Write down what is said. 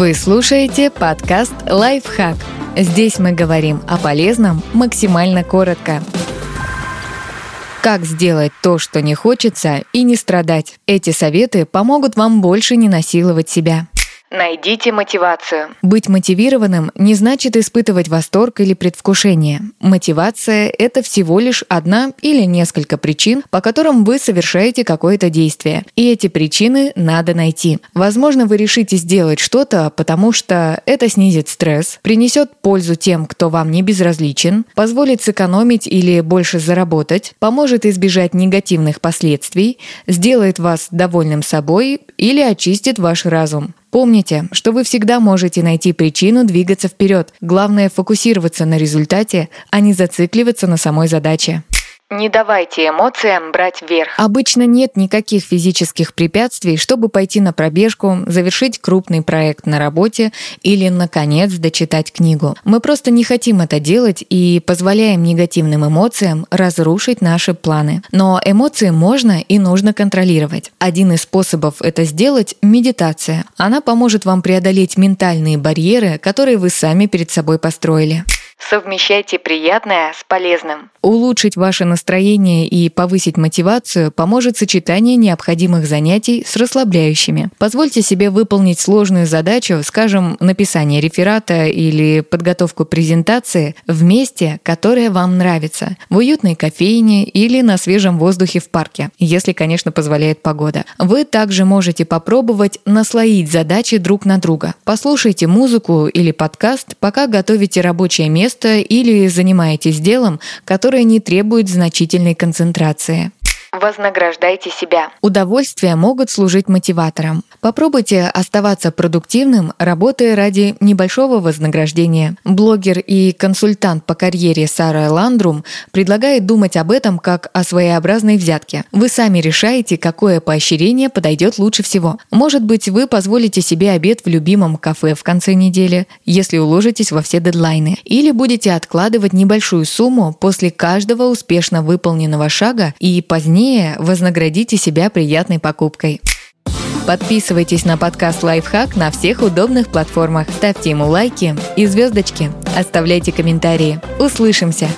Вы слушаете подкаст «Лайфхак». Здесь мы говорим о полезном максимально коротко. Как сделать то, что не хочется, и не страдать? Эти советы помогут вам больше не насиловать себя. Найдите мотивацию. Быть мотивированным не значит испытывать восторг или предвкушение. Мотивация – это всего лишь одна или несколько причин, по которым вы совершаете какое-то действие. И эти причины надо найти. Возможно, вы решите сделать что-то, потому что это снизит стресс, принесет пользу тем, кто вам не безразличен, позволит сэкономить или больше заработать, поможет избежать негативных последствий, сделает вас довольным собой или очистит ваш разум. Помните, что вы всегда можете найти причину двигаться вперед. Главное фокусироваться на результате, а не зацикливаться на самой задаче. Не давайте эмоциям брать верх. Обычно нет никаких физических препятствий, чтобы пойти на пробежку, завершить крупный проект на работе или, наконец, дочитать книгу. Мы просто не хотим это делать и позволяем негативным эмоциям разрушить наши планы. Но эмоции можно и нужно контролировать. Один из способов это сделать – медитация. Она поможет вам преодолеть ментальные барьеры, которые вы сами перед собой построили. Совмещайте приятное с полезным. Улучшить ваше настроение и повысить мотивацию поможет сочетание необходимых занятий с расслабляющими. Позвольте себе выполнить сложную задачу, скажем, написание реферата или подготовку презентации в месте, которое вам нравится, в уютной кофейне или на свежем воздухе в парке, если, конечно, позволяет погода. Вы также можете попробовать наслоить задачи друг на друга. Послушайте музыку или подкаст, пока готовите рабочее место место или занимаетесь делом, которое не требует значительной концентрации. Вознаграждайте себя. Удовольствия могут служить мотиватором. Попробуйте оставаться продуктивным, работая ради небольшого вознаграждения. Блогер и консультант по карьере Сара Ландрум предлагает думать об этом как о своеобразной взятке. Вы сами решаете, какое поощрение подойдет лучше всего. Может быть, вы позволите себе обед в любимом кафе в конце недели, если уложитесь во все дедлайны. Или будете откладывать небольшую сумму после каждого успешно выполненного шага и позднее позднее вознаградите себя приятной покупкой. Подписывайтесь на подкаст «Лайфхак» на всех удобных платформах. Ставьте ему лайки и звездочки. Оставляйте комментарии. Услышимся!